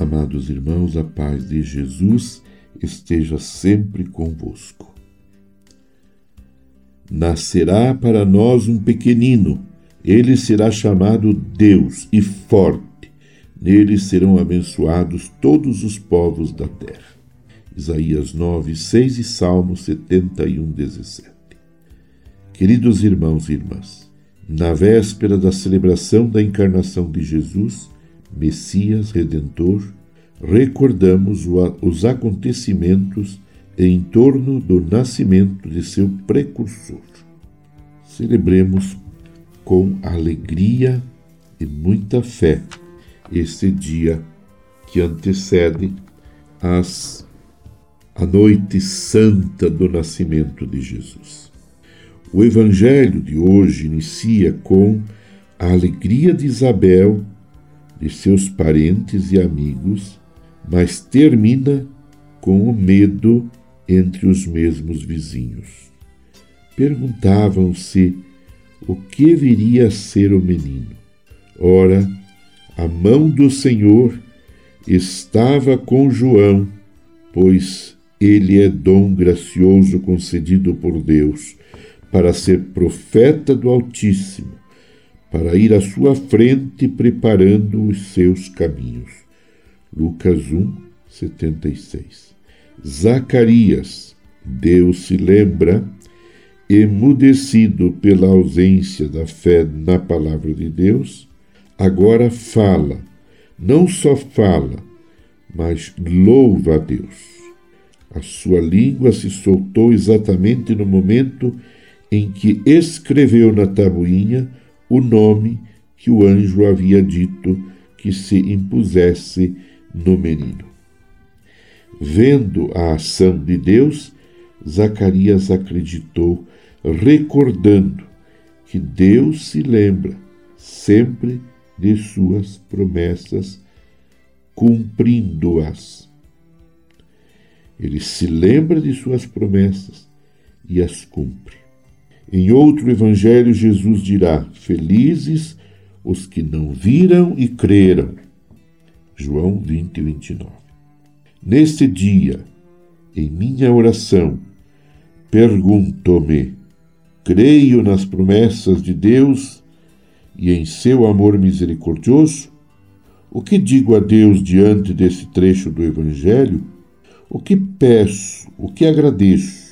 amados irmãos, a paz de Jesus esteja sempre convosco. Nascerá para nós um pequenino, ele será chamado Deus e forte. Nele serão abençoados todos os povos da terra. Isaías 9, 6 e Salmo 71, 17. Queridos irmãos e irmãs, na véspera da celebração da encarnação de Jesus, Messias Redentor, recordamos os acontecimentos em torno do nascimento de seu precursor. Celebremos com alegria e muita fé este dia que antecede as, a noite santa do nascimento de Jesus. O evangelho de hoje inicia com a alegria de Isabel de seus parentes e amigos, mas termina com o medo entre os mesmos vizinhos. Perguntavam-se o que viria a ser o menino. Ora, a mão do Senhor estava com João, pois ele é dom gracioso concedido por Deus para ser profeta do Altíssimo para ir à sua frente preparando os seus caminhos. Lucas 1, 76. Zacarias, Deus se lembra, emudecido pela ausência da fé na palavra de Deus, agora fala, não só fala, mas louva a Deus. A sua língua se soltou exatamente no momento em que escreveu na tabuinha o nome que o anjo havia dito que se impusesse no menino. Vendo a ação de Deus, Zacarias acreditou, recordando que Deus se lembra sempre de suas promessas, cumprindo-as. Ele se lembra de suas promessas e as cumpre. Em outro evangelho, Jesus dirá: Felizes os que não viram e creram. João 20, 29. Neste dia, em minha oração, pergunto-me: creio nas promessas de Deus e em seu amor misericordioso? O que digo a Deus diante desse trecho do Evangelho? O que peço? O que agradeço?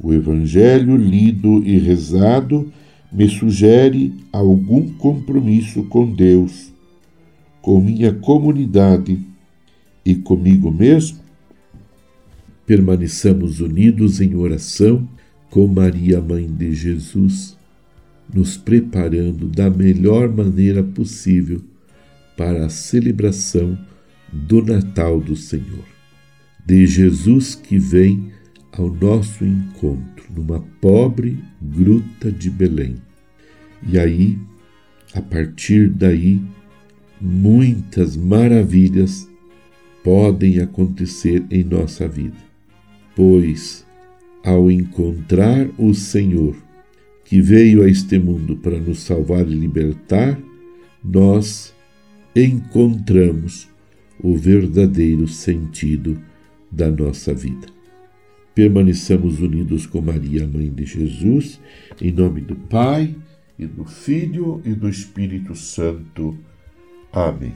O Evangelho lido e rezado me sugere algum compromisso com Deus, com minha comunidade e comigo mesmo? Permaneçamos unidos em oração com Maria, Mãe de Jesus, nos preparando da melhor maneira possível para a celebração do Natal do Senhor. De Jesus que vem ao nosso encontro numa pobre gruta de Belém. E aí, a partir daí, muitas maravilhas podem acontecer em nossa vida, pois ao encontrar o Senhor, que veio a este mundo para nos salvar e libertar, nós encontramos o verdadeiro sentido da nossa vida permaneçamos unidos com Maria, Mãe de Jesus, em nome do Pai, e do Filho e do Espírito Santo. Amém.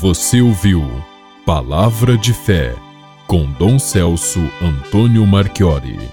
Você ouviu Palavra de Fé com Dom Celso Antônio Marchiori.